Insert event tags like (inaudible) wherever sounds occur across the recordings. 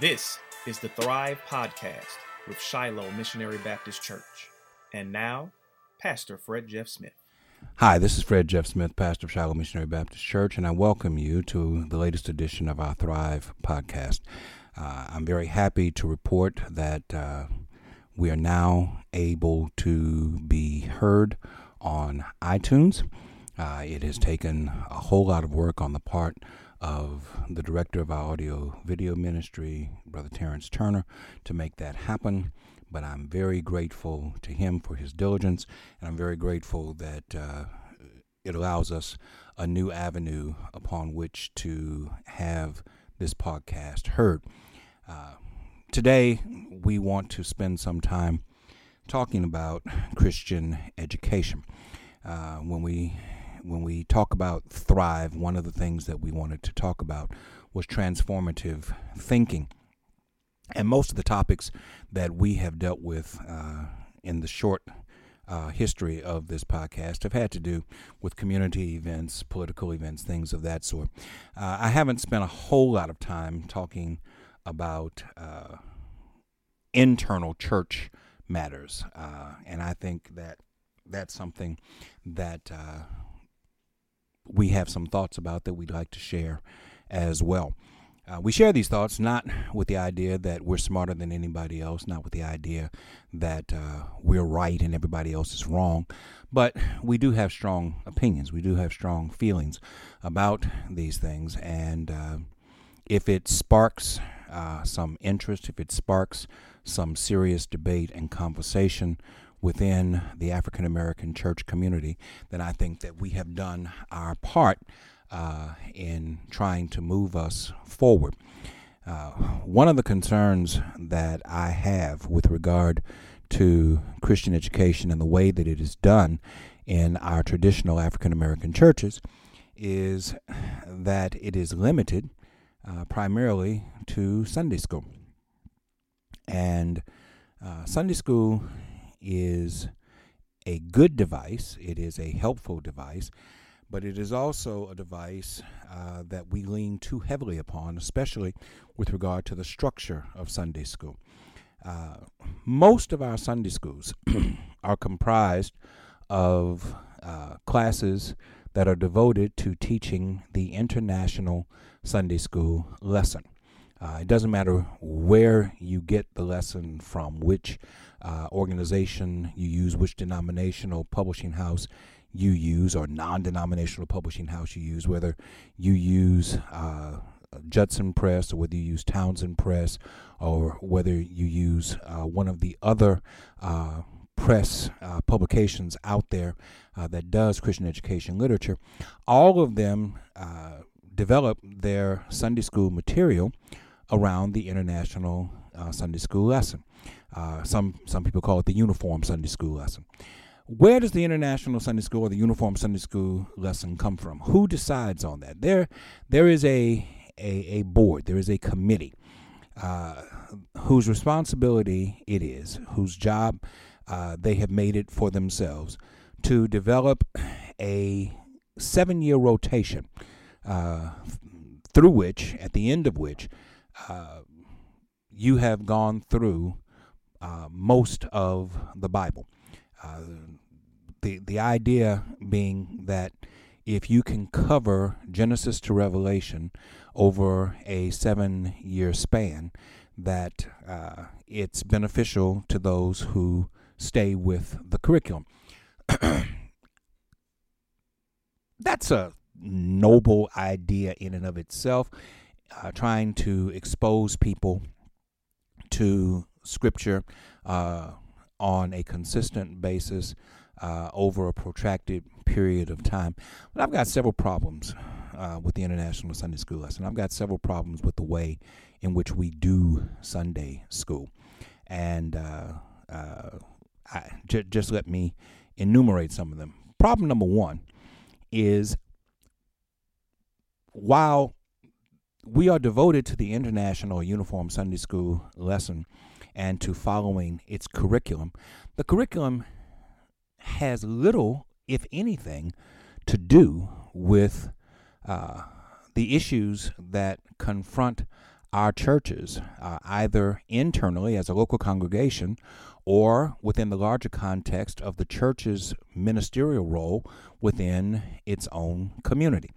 This is the Thrive Podcast with Shiloh Missionary Baptist Church. And now, Pastor Fred Jeff Smith. Hi, this is Fred Jeff Smith, pastor of Shiloh Missionary Baptist Church, and I welcome you to the latest edition of our Thrive podcast. Uh, I'm very happy to report that uh, we are now able to be heard on iTunes. Uh, it has taken a whole lot of work on the part of the director of our audio video ministry, Brother Terrence Turner, to make that happen. But I'm very grateful to him for his diligence, and I'm very grateful that uh, it allows us a new avenue upon which to have this podcast heard. Uh, today, we want to spend some time talking about Christian education. Uh, when we when we talk about thrive, one of the things that we wanted to talk about was transformative thinking. And most of the topics that we have dealt with uh, in the short uh, history of this podcast have had to do with community events, political events, things of that sort. Uh, I haven't spent a whole lot of time talking about uh, internal church matters, uh, and I think that that's something that uh, we have some thoughts about that we'd like to share as well. Uh, we share these thoughts not with the idea that we're smarter than anybody else, not with the idea that uh, we're right and everybody else is wrong, but we do have strong opinions. We do have strong feelings about these things. And uh, if it sparks uh, some interest, if it sparks some serious debate and conversation within the African American church community, then I think that we have done our part uh, in trying to move us forward. Uh, one of the concerns that I have with regard to Christian education and the way that it is done in our traditional African American churches is that it is limited uh, primarily to Sunday school. And uh, Sunday school is a good device, it is a helpful device, but it is also a device uh, that we lean too heavily upon, especially with regard to the structure of Sunday school. Uh, most of our Sunday schools (coughs) are comprised of uh, classes that are devoted to teaching the International Sunday School lesson. Uh, it doesn't matter where you get the lesson from, which uh, organization you use, which denominational publishing house you use, or non denominational publishing house you use, whether you use uh, Judson Press or whether you use Townsend Press or whether you use uh, one of the other uh, press uh, publications out there uh, that does Christian education literature, all of them uh, develop their Sunday school material around the International uh, Sunday School lesson. Uh, some some people call it the Uniform Sunday School lesson. Where does the International Sunday School or the Uniform Sunday School lesson come from? Who decides on that? There there is a a, a board. There is a committee. Uh, whose responsibility it is, whose job uh, they have made it for themselves to develop a seven year rotation uh, through which, at the end of which, uh, you have gone through uh, most of the Bible. Uh, the the idea being that if you can cover Genesis to Revelation over a seven year span, that uh, it's beneficial to those who stay with the curriculum. (coughs) That's a noble idea in and of itself uh, trying to expose people to Scripture uh, on a consistent basis uh, over a protracted period of time. But I've got several problems uh, with the International Sunday School lesson. I've got several problems with the way in which we do Sunday school. And uh, uh, I, j- just let me enumerate some of them. Problem number one is while we are devoted to the International Uniform Sunday School lesson and to following its curriculum. The curriculum has little, if anything, to do with uh, the issues that confront our churches, uh, either internally as a local congregation or within the larger context of the church's ministerial role within its own community.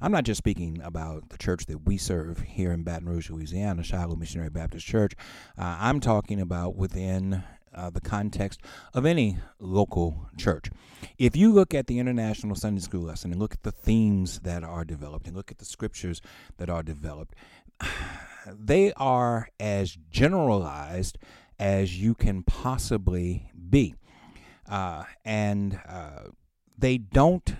I'm not just speaking about the church that we serve here in Baton Rouge, Louisiana, Shiloh Missionary Baptist Church. Uh, I'm talking about within uh, the context of any local church. If you look at the International Sunday School lesson and look at the themes that are developed and look at the scriptures that are developed, (sighs) they are as generalized as you can possibly be. Uh, and uh, they don't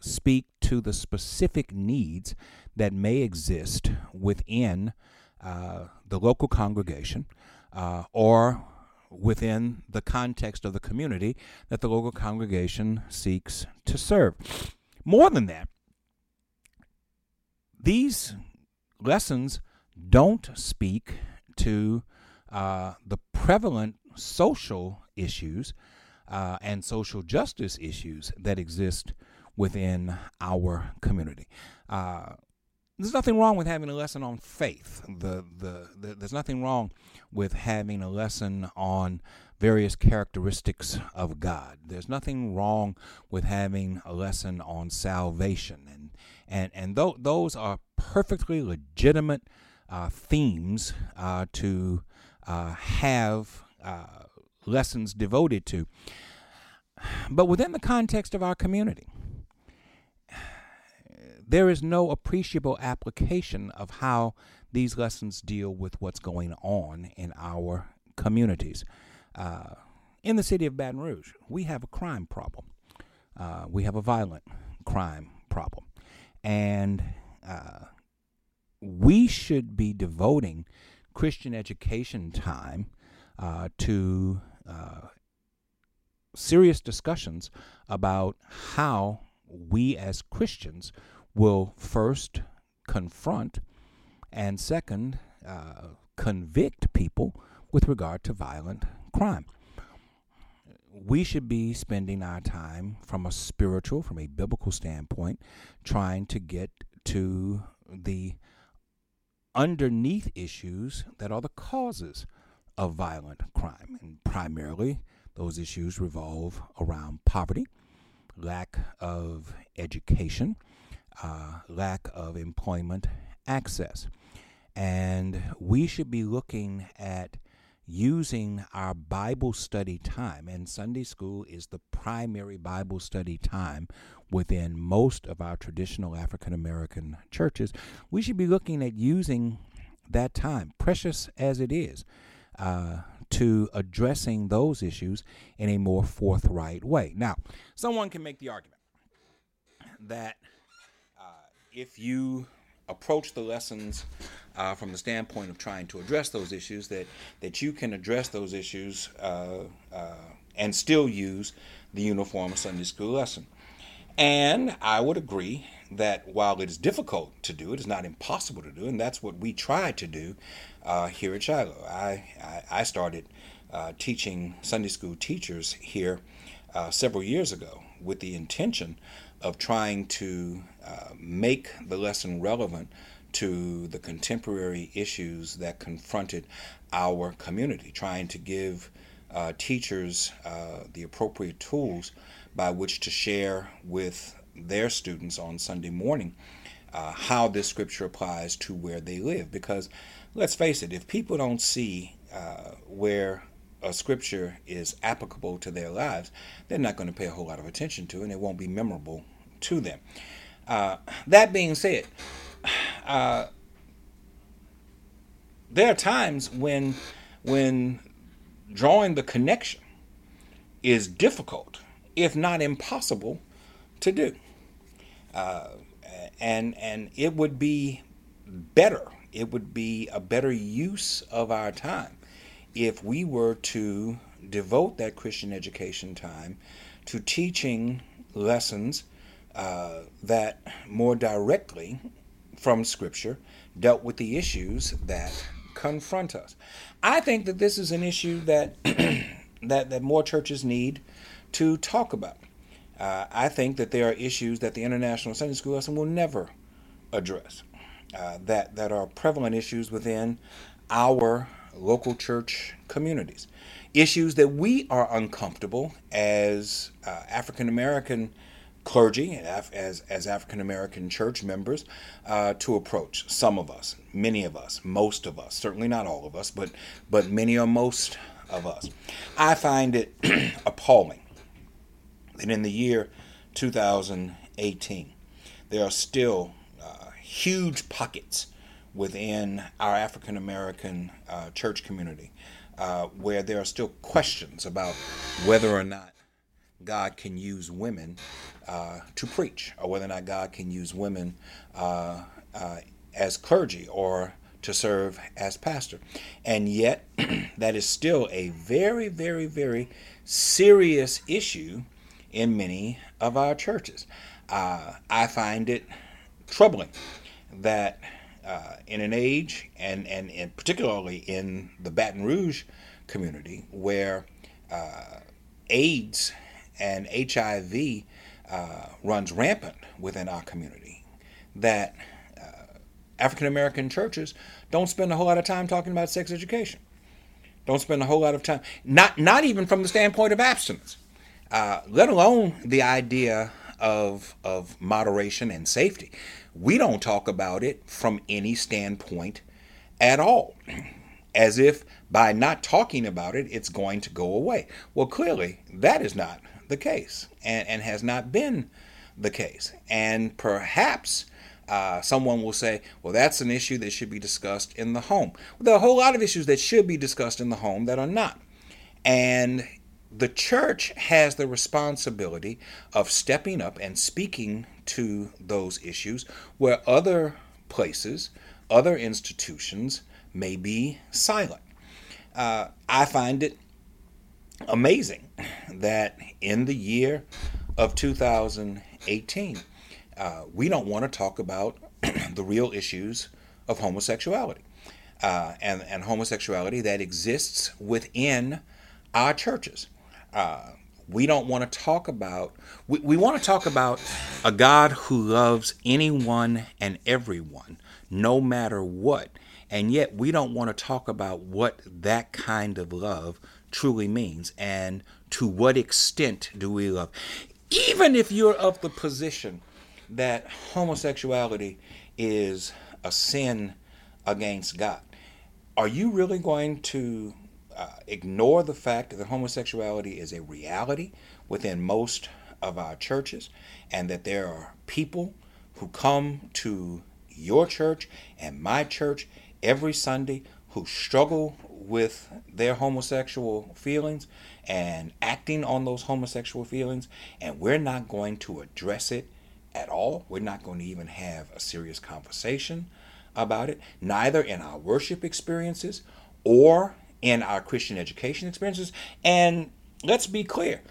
speak to the specific needs that may exist within uh, the local congregation uh, or within the context of the community that the local congregation seeks to serve. More than that, these lessons don't speak to uh, the prevalent social issues uh, and social justice issues that exist within our community. Uh, there's nothing wrong with having a lesson on faith. The, the, the, there's nothing wrong with having a lesson on various characteristics of God. There's nothing wrong with having a lesson on salvation, and and and th- those are perfectly legitimate uh, themes uh, to uh, have uh, lessons devoted to. But within the context of our community, there is no appreciable application of how these lessons deal with what's going on in our communities. Uh, in the city of Baton Rouge, we have a crime problem. Uh, we have a violent crime problem. And uh, we should be devoting Christian education time uh, to uh, serious discussions about how we as Christians will first confront and second uh, convict people with regard to violent crime. We should be spending our time from a spiritual, from a biblical standpoint, trying to get to the underneath issues that are the causes of violent crime. And primarily, those issues revolve around poverty, lack of education, uh, lack of employment access. And we should be looking at using our Bible study time, and Sunday school is the primary Bible study time within most of our traditional African American churches. We should be looking at using that time, precious as it is, uh, to addressing those issues in a more forthright way. Now, someone can make the argument that uh, if you approach the lessons uh, from the standpoint of trying to address those issues, that that you can address those issues uh, uh, and still use the uniform Sunday school lesson. And I would agree that while it is difficult to do, it is not impossible to do, and that's what we try to do uh, here at Shiloh. I, I, I started uh, teaching Sunday school teachers here uh, several years ago with the intention of trying to uh, make the lesson relevant to the contemporary issues that confronted our community, trying to give uh, teachers uh, the appropriate tools by which to share with their students on Sunday morning uh, how this scripture applies to where they live. Because let's face it, if people don't see uh, where a scripture is applicable to their lives, they're not going to pay a whole lot of attention to it and it won't be memorable to them. Uh, that being said, uh, there are times when when drawing the connection is difficult, if not impossible, to do. Uh, and and it would be better. It would be a better use of our time if we were to devote that Christian education time to teaching lessons uh, that more directly from Scripture dealt with the issues that confront us. I think that this is an issue that (clears throat) that that more churches need to talk about. Uh, I think that there are issues that the International Sunday School lesson will never address. uh, that that are prevalent issues within our local church communities, issues that we are uncomfortable as uh, African American clergy as as African American church members uh, to approach. Some of us, many of us, most of us, certainly not all of us, but but many or most of us. I find it (clears throat) appalling that in the year 2018 there are still uh, huge pockets within our African American uh, church community uh, where there are still questions about whether or not God can use women uh, to preach, or whether or not God can use women uh, uh, as clergy or to serve as pastor. And yet, (clears throat) that is still a very, very, very serious issue in many of our churches. Uh, I find it troubling that uh, in an age, and, and, and particularly in the Baton Rouge community, where uh, AIDS and HIV uh, runs rampant within our community, that uh, African American churches don't spend a whole lot of time talking about sex education. Don't spend a whole lot of time, not not even from the standpoint of abstinence, uh, let alone the idea of of moderation and safety. We don't talk about it from any standpoint at all, as if by not talking about it, it's going to go away. Well, clearly that is not the case and, and has not been the case. And perhaps uh, someone will say, well, that's an issue that should be discussed in the home. Well, there are a whole lot of issues that should be discussed in the home that are not. And the church has the responsibility of stepping up and speaking to those issues where other places, other institutions may be silent. Uh, I find it amazing that in the year of 2018, uh, we don't want to talk about (clears throat) the real issues of homosexuality uh, and, and homosexuality that exists within our churches. Uh, we don't want to talk about, we, we want to talk about a God who loves anyone and everyone, no matter what. And yet, we don't want to talk about what that kind of love truly means and to what extent do we love. Even if you're of the position that homosexuality is a sin against God, are you really going to uh, ignore the fact that homosexuality is a reality within most of our churches and that there are people who come to your church and my church every Sunday who struggle with their homosexual feelings and acting on those homosexual feelings, and we're not going to address it at all. We're not going to even have a serious conversation about it, neither in our worship experiences or in our Christian education experiences. And let's be clear,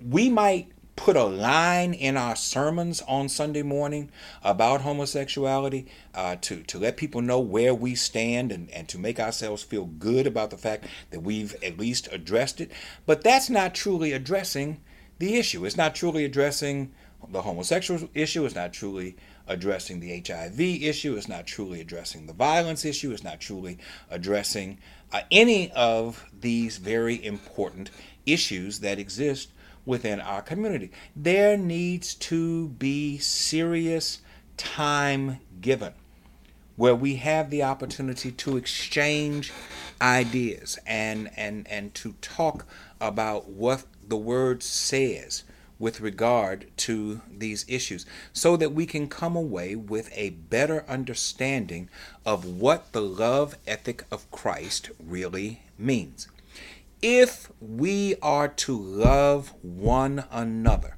we might put a line in our sermons on Sunday morning about homosexuality uh, to, to let people know where we stand and, and to make ourselves feel good about the fact that we've at least addressed it. But that's not truly addressing the issue. It's not truly addressing the homosexual issue. It's not truly addressing the HIV issue. It's not truly addressing the violence issue. It's not truly addressing uh, any of these very important issues that exist within our community. There needs to be serious time given where we have the opportunity to exchange ideas and and and to talk about what the word says with regard to these issues so that we can come away with a better understanding of what the love ethic of Christ really means. If we are to love one another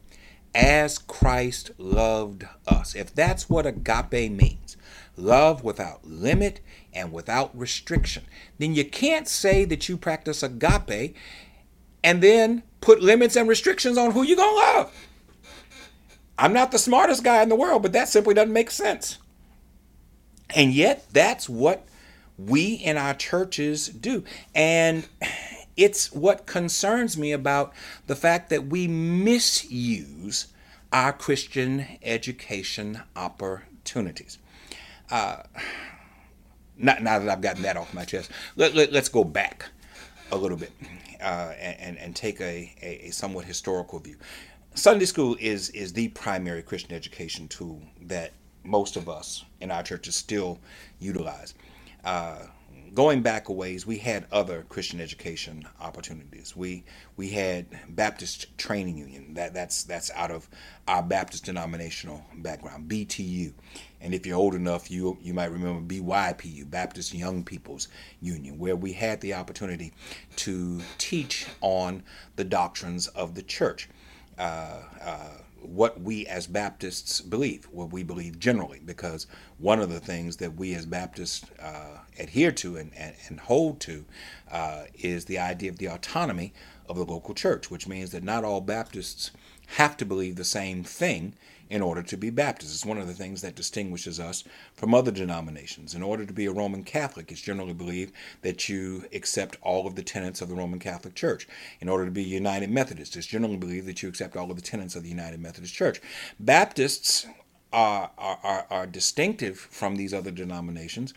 as Christ loved us, if that's what agape means, love without limit and without restriction, then you can't say that you practice agape and then put limits and restrictions on who you're going to love. I'm not the smartest guy in the world, but that simply doesn't make sense. And yet, that's what we in our churches do. And it's what concerns me about the fact that we misuse our Christian education opportunities. uh, not now that I've gotten that off my chest, let, let, us go back a little bit uh, and, and take a, a, a, somewhat historical view. Sunday school is, is the primary Christian education tool that most of us in our churches still utilize. Uh, going back a ways, we had other Christian education opportunities. We we had Baptist Training Union. That that's that's out of our Baptist denominational background. BTU, and if you're old enough, you you might remember BYPU, Baptist Young People's Union, where we had the opportunity to teach on the doctrines of the church. Uh, uh, what we as Baptists believe, what we believe generally, because one of the things that we as Baptists uh, adhere to and, and, and hold to uh, is the idea of the autonomy of the local church, which means that not all Baptists have to believe the same thing in order to be Baptist. It's one of the things that distinguishes us from other denominations. In order to be a Roman Catholic, it's generally believed that you accept all of the tenets of the Roman Catholic Church. In order to be United Methodist, it's generally believed that you accept all of the tenets of the United Methodist Church. Baptists are, are, are, distinctive from these other denominations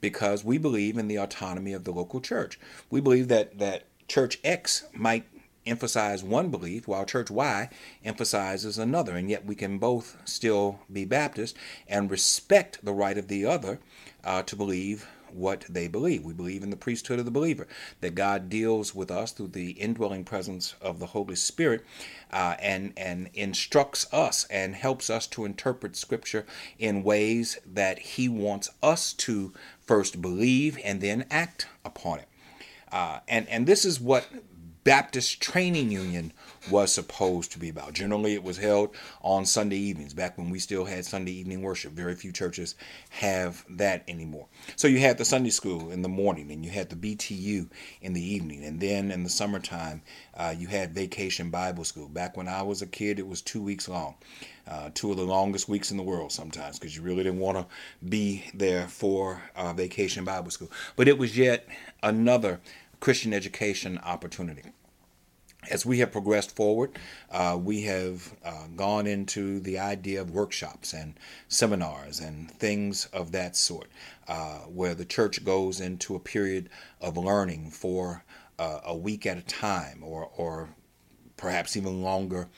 because we believe in the autonomy of the local church. We believe that, that Church X might emphasize one belief while Church Y emphasizes another. And yet we can both still be Baptist and respect the right of the other uh, to believe what they believe. We believe in the priesthood of the believer, that God deals with us through the indwelling presence of the Holy Spirit uh, and, and instructs us and helps us to interpret Scripture in ways that He wants us to first believe and then act upon it. Uh, and, and this is what Baptist Training Union was supposed to be about. Generally, it was held on Sunday evenings, back when we still had Sunday evening worship. Very few churches have that anymore. So you had the Sunday school in the morning, and you had the BTU in the evening, and then in the summertime, uh, you had Vacation Bible School. Back when I was a kid, it was two weeks long. Uh, two of the longest weeks in the world sometimes because you really didn't want to be there for uh, vacation Bible school. But it was yet another Christian education opportunity. As we have progressed forward, uh, we have uh, gone into the idea of workshops and seminars and things of that sort, uh, where the church goes into a period of learning for uh, a week at a time or, or perhaps even longer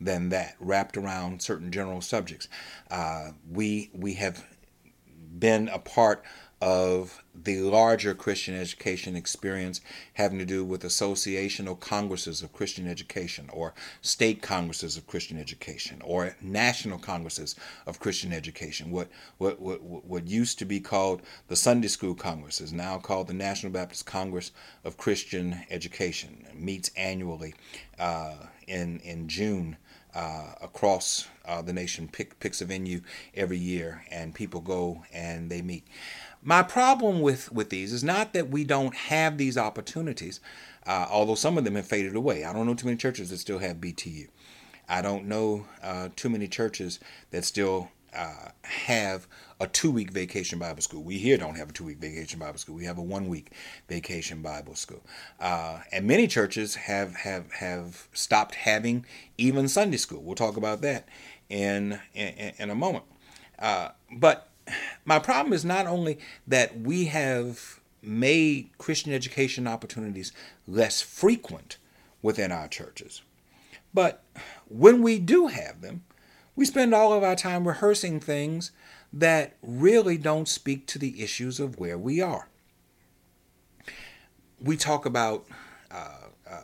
than that, wrapped around certain general subjects. Uh, we, we have been a part of the larger Christian education experience having to do with associational congresses of Christian education, or state congresses of Christian education, or national congresses of Christian education. What, what, what, what used to be called the Sunday School Congress is now called the National Baptist Congress of Christian Education. It meets annually uh, in, in June. Uh, across uh, the nation pick, picks a venue every year and people go and they meet my problem with, with these is not that we don't have these opportunities, uh, although some of them have faded away. I don't know too many churches that still have BTU. I don't know uh, too many churches that still uh, have a two week vacation Bible school. We here don't have a two week vacation Bible school. We have a one week vacation Bible school. Uh, and many churches have, have, have stopped having even Sunday school. We'll talk about that in, in, in a moment. Uh, but my problem is not only that we have made Christian education opportunities less frequent within our churches, but when we do have them, we spend all of our time rehearsing things that really don't speak to the issues of where we are. We talk about uh, uh,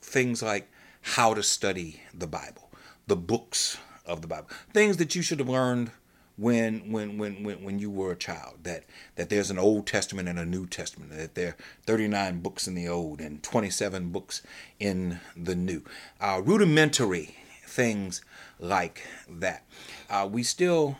things like how to study the Bible, the books of the Bible, things that you should have learned when when when when when you were a child that that there's an Old Testament and a New Testament that there are 39 books in the Old and 27 books in the New uh, rudimentary things like that uh, we still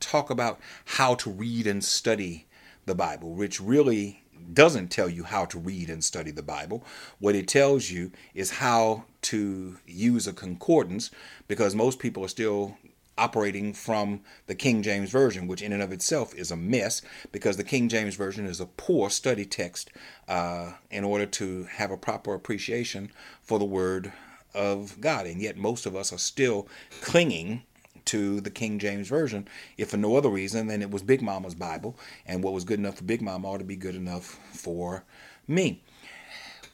talk about how to read and study the Bible which really doesn't tell you how to read and study the Bible. What it tells you is how to use a concordance because most people are still operating from the King James Version, which in and of itself is a mess because the King James Version is a poor study text uh, in order to have a proper appreciation for the Word of God. And yet, most of us are still clinging to the King James Version, if for no other reason than it was Big Mama's Bible, and what was good enough for Big Mama ought to be good enough for me.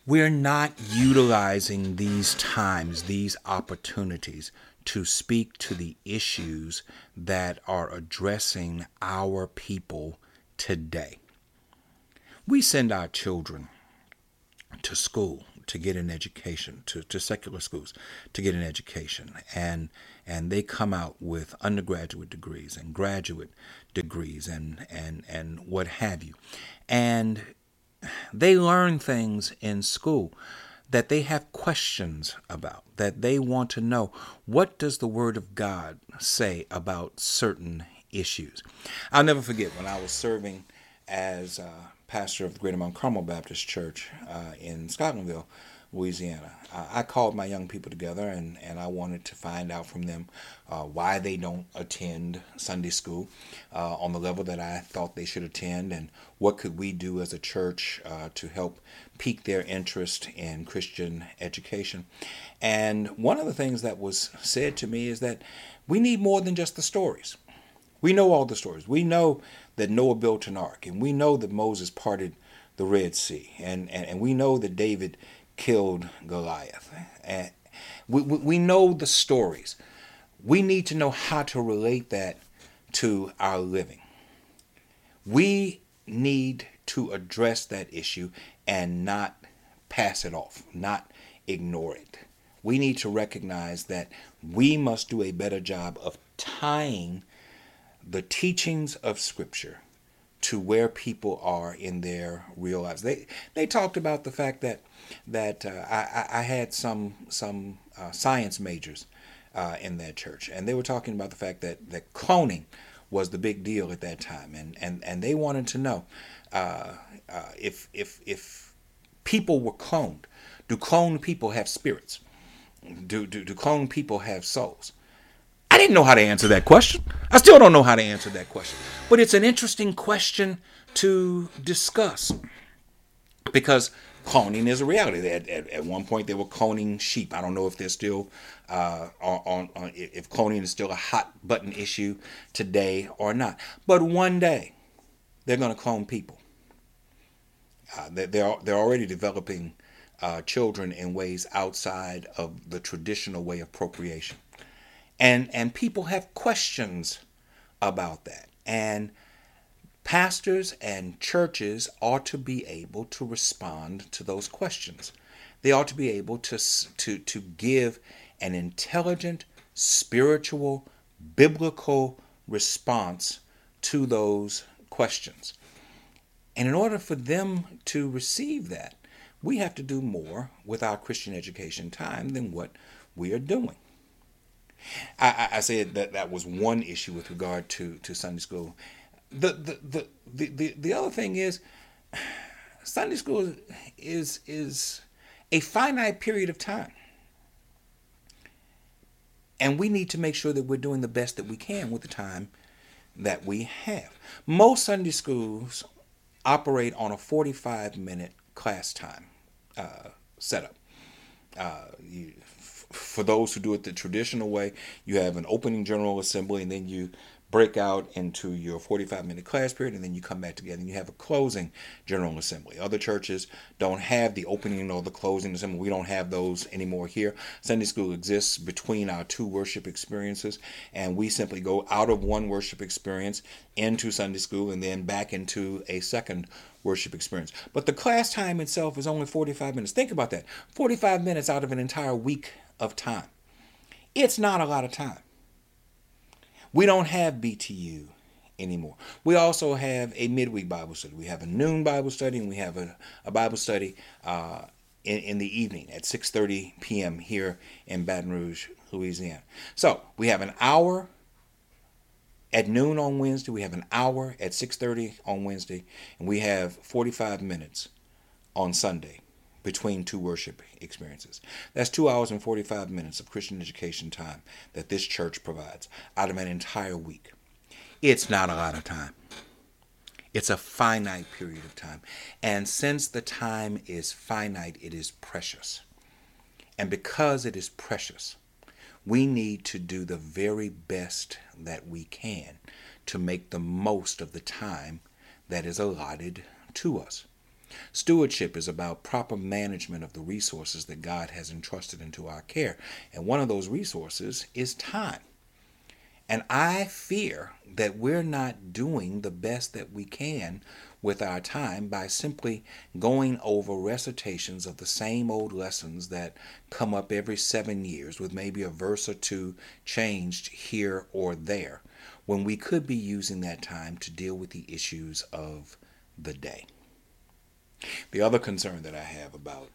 We're not utilizing these times, these opportunities to speak to the issues that are addressing our people today. We send our children to school to get an education, to, to secular schools to get an education, and and they come out with undergraduate degrees and graduate degrees and and and what have you, and they learn things in school that they have questions about, that they want to know what does the Word of God say about certain issues. I'll never forget when I was serving as uh, pastor of the Greater Mount Carmel Baptist Church uh, in Scotlandville, Louisiana. I called my young people together and, and I wanted to find out from them uh, why they don't attend Sunday school uh, on the level that I thought they should attend and what could we do as a church uh, to help pique their interest in Christian education. And one of the things that was said to me is that we need more than just the stories. We know all the stories. We know that Noah built an ark, and we know that Moses parted the Red Sea, and, and, and we know that David killed Goliath. And we, we, we know the stories. We need to know how to relate that to our living. We need to address that issue and not pass it off, not ignore it. We need to recognize that we must do a better job of tying the teachings of Scripture to where people are in their real lives. They they talked about the fact that that uh, I, I had some some uh, science majors uh, in that church, and they were talking about the fact that that cloning was the big deal at that time, and and and they wanted to know uh, uh, if if if people were cloned, do cloned people have spirits? Do do do cloned people have souls? I didn't know how to answer that question. I still don't know how to answer that question. But it's an interesting question to discuss because cloning is a reality. At, at, at one point, they were cloning sheep. I don't know if they're still uh, on, on, if cloning is still a hot button issue today or not. But one day, they're going to clone people. Uh, they're they're already developing uh, children in ways outside of the traditional way of procreation and and people have questions about that. And pastors and churches ought to be able to respond to those questions. They ought to be able to to to give an intelligent spiritual biblical response to those questions. And in order for them to receive that we have to do more with our christian education time than what we are doing I, I said that that was one issue with regard to, to Sunday school. The, the, the, the, the, the other thing is Sunday school is, is a finite period of time. And we need to make sure that we're doing the best that we can with the time that we have. Most Sunday schools operate on a 45 minute class time uh, setup. Uh, you, for those who do it the traditional way, you have an opening general assembly and then you break out into your 45 minute class period and then you come back together and you have a closing general assembly. Other churches don't have the opening or the closing assembly. We don't have those anymore here. Sunday school exists between our two worship experiences and we simply go out of one worship experience into Sunday school and then back into a second worship experience. But the class time itself is only 45 minutes. Think about that. 45 minutes out of an entire week of time. It's not a lot of time. We don't have BTU anymore. We also have a midweek Bible study. We have a noon Bible study, and we have a, a Bible study uh, in, in the evening at 6:30 p.m. here in Baton Rouge, Louisiana. So we have an hour at noon on Wednesday. We have an hour at 6:30 on Wednesday, and we have 45 minutes on Sunday between two worship experiences. That's two hours and 45 minutes of Christian education time that this church provides out of an entire week. It's not a lot of time. It's a finite period of time. And since the time is finite, it is precious. And because it is precious, we need to do the very best that we can to make the most of the time that is allotted to us. Stewardship is about proper management of the resources that God has entrusted into our care. And one of those resources is time. And I fear that we're not doing the best that we can with our time by simply going over recitations of the same old lessons that come up every seven years, with maybe a verse or two changed here or there, when we could be using that time to deal with the issues of the day. The other concern that I have about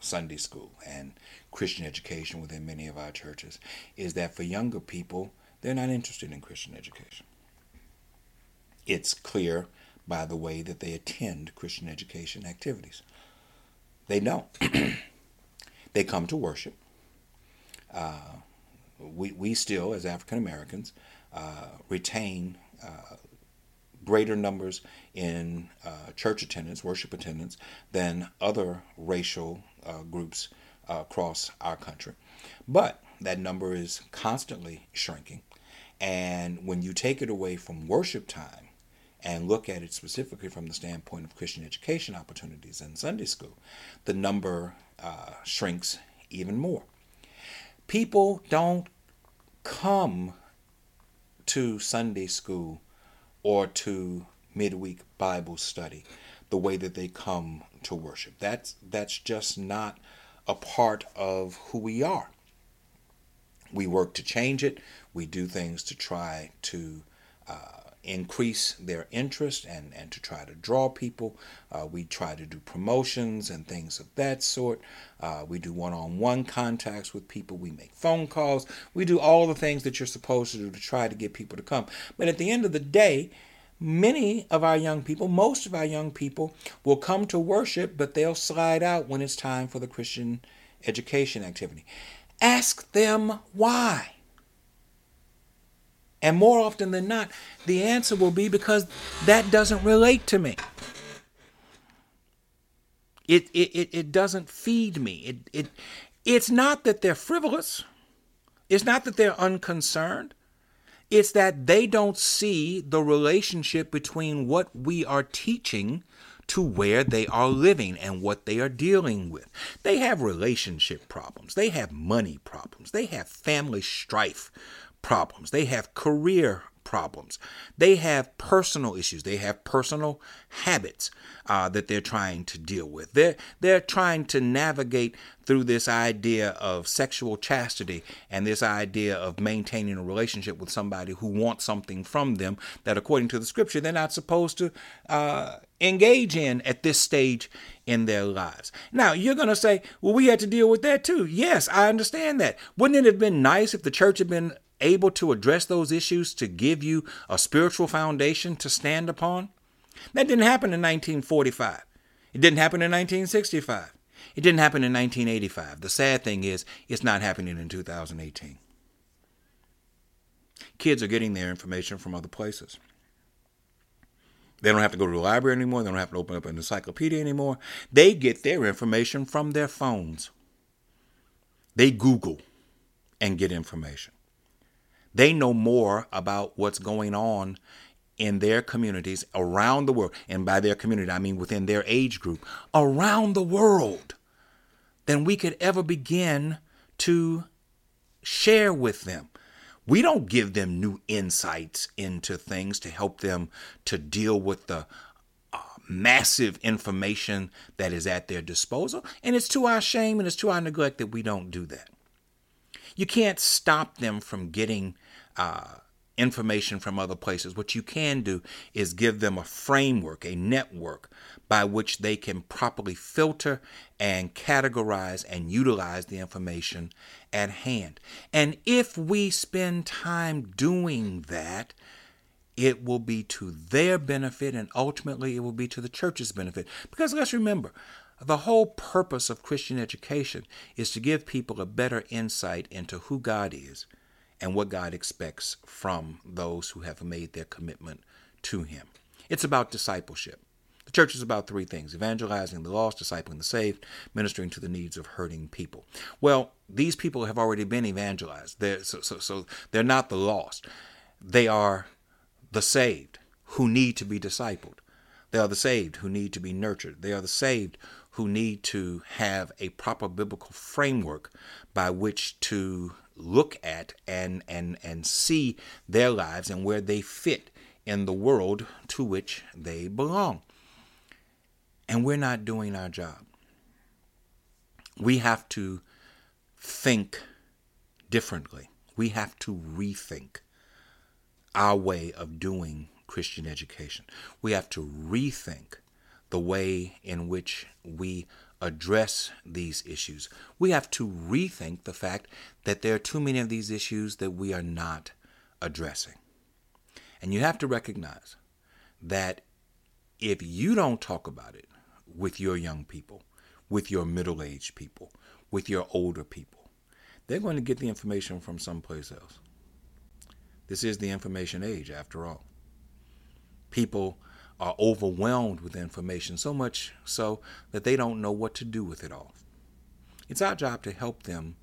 Sunday school and Christian education within many of our churches is that for younger people, they're not interested in Christian education. It's clear by the way that they attend Christian education activities. They don't. (clears throat) they come to worship. Uh, we, we still, as African Americans, uh, retain uh, greater numbers in uh, church attendance, worship attendance, than other racial uh, groups uh, across our country. But that number is constantly shrinking. And when you take it away from worship time and look at it specifically from the standpoint of Christian education opportunities in Sunday school, the number uh, shrinks even more. People don't come to Sunday school or to midweek Bible study the way that they come to worship. That's that's just not a part of who we are. We work to change it. We do things to try to uh, increase their interest and, and to try to draw people. Uh, we try to do promotions and things of that sort. Uh, we do one on one contacts with people. We make phone calls. We do all the things that you're supposed to do to try to get people to come. But at the end of the day, many of our young people, most of our young people, will come to worship, but they'll slide out when it's time for the Christian education activity. Ask them why. And more often than not, the answer will be because that doesn't relate to me. It, it, it, it doesn't feed me. It, it, it's not that they're frivolous. It's not that they're unconcerned. It's that they don't see the relationship between what we are teaching to where they are living and what they are dealing with. They have relationship problems. They have money problems. They have family strife problems. They have career problems. They have personal issues. They have personal habits uh, that they're trying to deal with. They're, they're trying to navigate through this idea of sexual chastity and this idea of maintaining a relationship with somebody who wants something from them that, according to the scripture, they're not supposed to uh, engage in at this stage in their lives. Now, you're going to say, well, we had to deal with that too. Yes, I understand that. Wouldn't it have been nice if the church had been able to address those issues to give you a spiritual foundation to stand upon? That didn't happen in 1945. It didn't happen in 1965. It didn't happen in 1985. The sad thing is, it's not happening in 2018. Kids are getting their information from other places. They don't have to go to the library anymore. They don't have to open up an encyclopedia anymore. They get their information from their phones. They Google and get information. They know more about what's going on in their communities around the world. And by their community, I mean within their age group, around the world, than we could ever begin to share with them. We don't give them new insights into things to help them to deal with the uh, massive information that is at their disposal. And it's to our shame and it's to our neglect that we don't do that. You can't stop them from getting uh, information from other places. What you can do is give them a framework, a network by which they can properly filter and categorize and utilize the information at hand. And if we spend time doing that, it will be to their benefit and ultimately it will be to the church's benefit. Because let's remember, the whole purpose of Christian education is to give people a better insight into who God is and what God expects from those who have made their commitment to Him. It's about discipleship. The church is about three things evangelizing the lost, discipling the saved, ministering to the needs of hurting people. Well, these people have already been evangelized. They're, so, so, so they're not the lost, they are the saved who need to be discipled. They are the saved who need to be nurtured. They are the saved who need to have a proper biblical framework by which to look at and and and see their lives and where they fit in the world to which they belong. And we're not doing our job. We have to think differently. We have to rethink our way of doing Christian education. We have to rethink the way in which we address these issues. We have to rethink the fact that there are too many of these issues that we are not addressing. And you have to recognize that if you don't talk about it with your young people, with your middle aged people, with your older people, they're going to get the information from someplace else. This is the information age, after all. People are overwhelmed with information, so much so that they don't know what to do with it all. It's our job to help them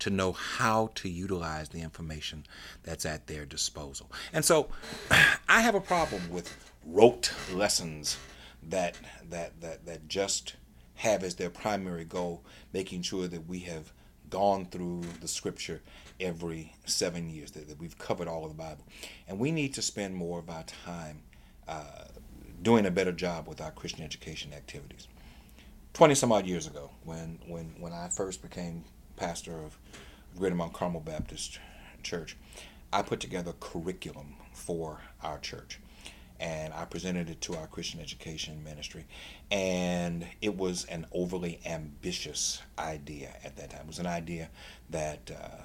to know how to utilize the information that's at their disposal. And so (clears throat) I have a problem with rote lessons that that that that just have as their primary goal making sure that we have gone through the scripture every seven years, that, that we've covered all of the Bible. And we need to spend more of our time uh, doing a better job with our Christian education activities. 20 some odd years ago, when, when, when I first became pastor of Greater Mount Carmel Baptist Church, I put together a curriculum for our church. And I presented it to our Christian education ministry. And it was an overly ambitious idea at that time. It was an idea that uh,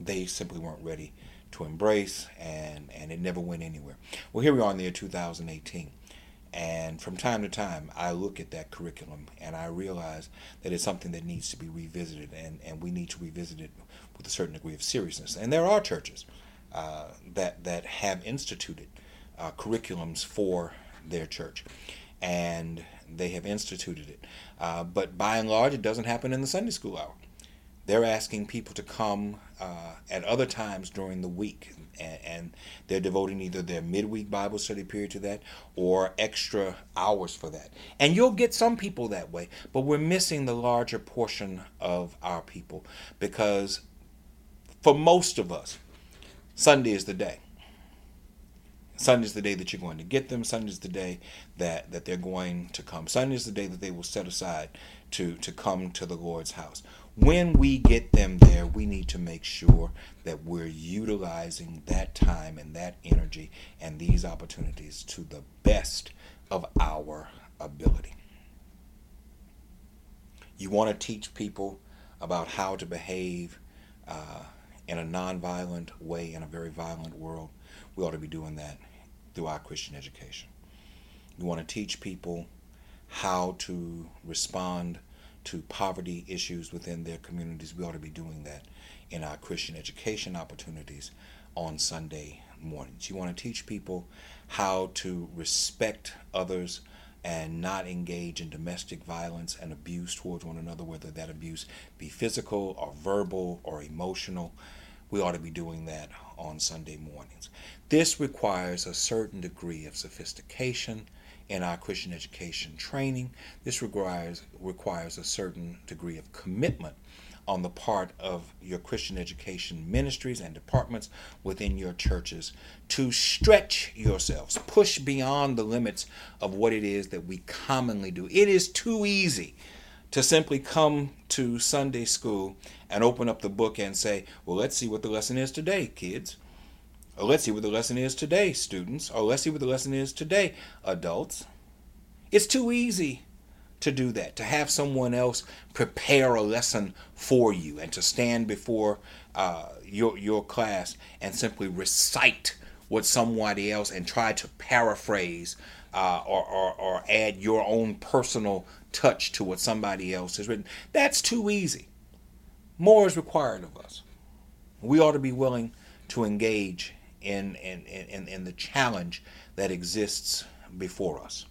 they simply weren't ready to embrace, and, and it never went anywhere. Well, here we are in the year 2018. And from time to time, I look at that curriculum and I realize that it's something that needs to be revisited, and, and we need to revisit it with a certain degree of seriousness. And there are churches uh, that, that have instituted uh, curriculums for their church, and they have instituted it. Uh, but by and large, it doesn't happen in the Sunday school hour. They're asking people to come uh, at other times during the week, and, and, they're devoting either their midweek Bible study period to that or extra hours for that. And you'll get some people that way, but we're missing the larger portion of our people because for most of us, Sunday is the day. Sunday is the day that you're going to get them. Sunday is the day that, that they're going to come. Sunday is the day that they will set aside to, to come to the Lord's house when we get them there, we need to make sure that we're utilizing that time and that energy and these opportunities to the best of our ability. You want to teach people about how to behave uh, in a nonviolent way in a very violent world. We ought to be doing that through our Christian education. You want to teach people how to respond to poverty issues within their communities. We ought to be doing that in our Christian education opportunities on Sunday mornings. You want to teach people how to respect others and not engage in domestic violence and abuse towards one another, whether that abuse be physical or verbal or emotional. We ought to be doing that on Sunday mornings. This requires a certain degree of sophistication in our Christian education training. This requires, requires a certain degree of commitment on the part of your Christian education ministries and departments within your churches to stretch yourselves, push beyond the limits of what it is that we commonly do. It is too easy to simply come to Sunday school and open up the book and say, Well, let's see what the lesson is today, kids. Or let's see what the lesson is today, students. Or let's see what the lesson is today, adults. It's too easy to do that, to have someone else prepare a lesson for you and to stand before uh, your, your class and simply recite what somebody else and try to paraphrase uh, or, or, or add your own personal touch to what somebody else has written. That's too easy. More is required of us. We ought to be willing to engage in, in, in, in the challenge that exists before us.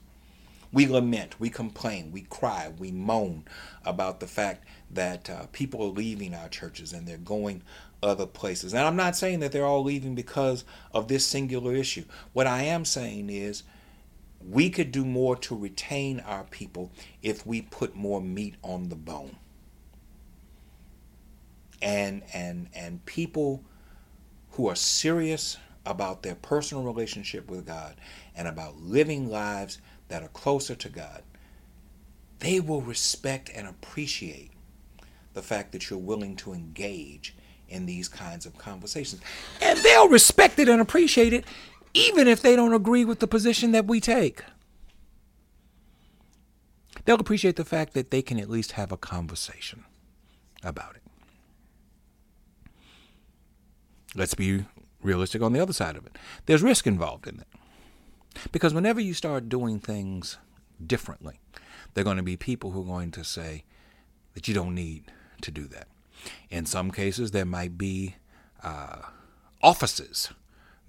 We lament, we complain, we cry, we moan about the fact that uh, people are leaving our churches and they're going other places. And I'm not saying that they're all leaving because of this singular issue. What I am saying is we could do more to retain our people if we put more meat on the bone. And and and people who are serious about their personal relationship with God and about living lives that are closer to God, they will respect and appreciate the fact that you're willing to engage in these kinds of conversations. And they'll respect it and appreciate it even if they don't agree with the position that we take. They'll appreciate the fact that they can at least have a conversation about it. Let's be realistic on the other side of it. There's risk involved in it. Because whenever you start doing things differently, there are going to be people who are going to say that you don't need to do that. In some cases, there might be uh, offices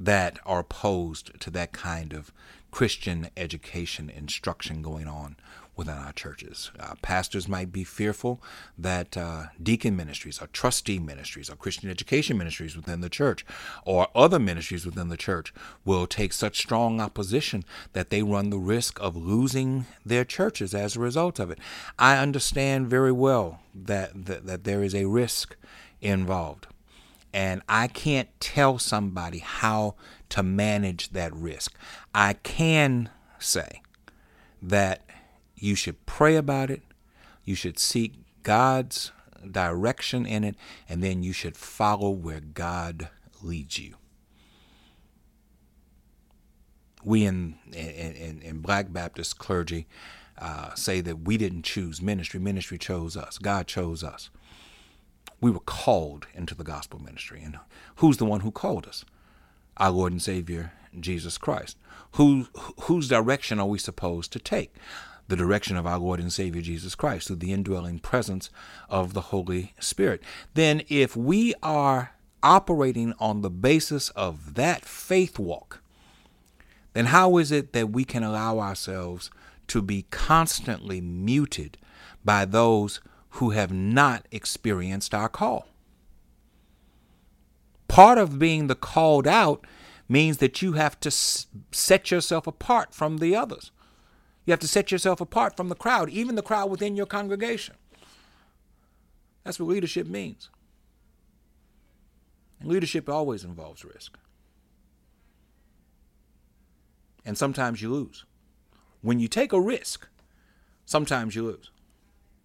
that are opposed to that kind of Christian education instruction going on within our churches. Uh, pastors might be fearful that uh, deacon ministries or trustee ministries or Christian education ministries within the church or other ministries within the church will take such strong opposition that they run the risk of losing their churches as a result of it. I understand very well that, that, that there is a risk involved. And I can't tell somebody how to manage that risk. I can say that you should pray about it. You should seek God's direction in it, and then you should follow where God leads you. We in in, in Black Baptist clergy uh, say that we didn't choose ministry; ministry chose us. God chose us. We were called into the gospel ministry, and who's the one who called us? Our Lord and Savior Jesus Christ. Who whose direction are we supposed to take? The direction of our Lord and Savior Jesus Christ through the indwelling presence of the Holy Spirit. Then, if we are operating on the basis of that faith walk, then how is it that we can allow ourselves to be constantly muted by those who have not experienced our call? Part of being the called out means that you have to set yourself apart from the others. You have to set yourself apart from the crowd, even the crowd within your congregation. That's what leadership means. And leadership always involves risk. And sometimes you lose. When you take a risk, sometimes you lose.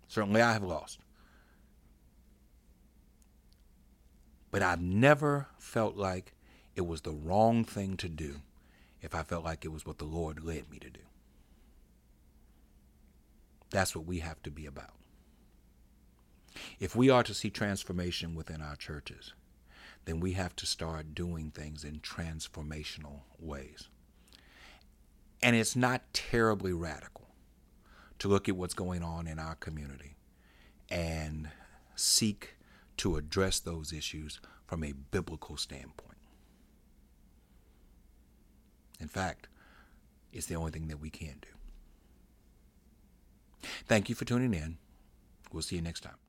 Certainly I have lost. But I've never felt like it was the wrong thing to do if I felt like it was what the Lord led me to do. That's what we have to be about. If we are to see transformation within our churches, then we have to start doing things in transformational ways. And it's not terribly radical to look at what's going on in our community and seek to address those issues from a biblical standpoint. In fact, it's the only thing that we can do. Thank you for tuning in. We'll see you next time.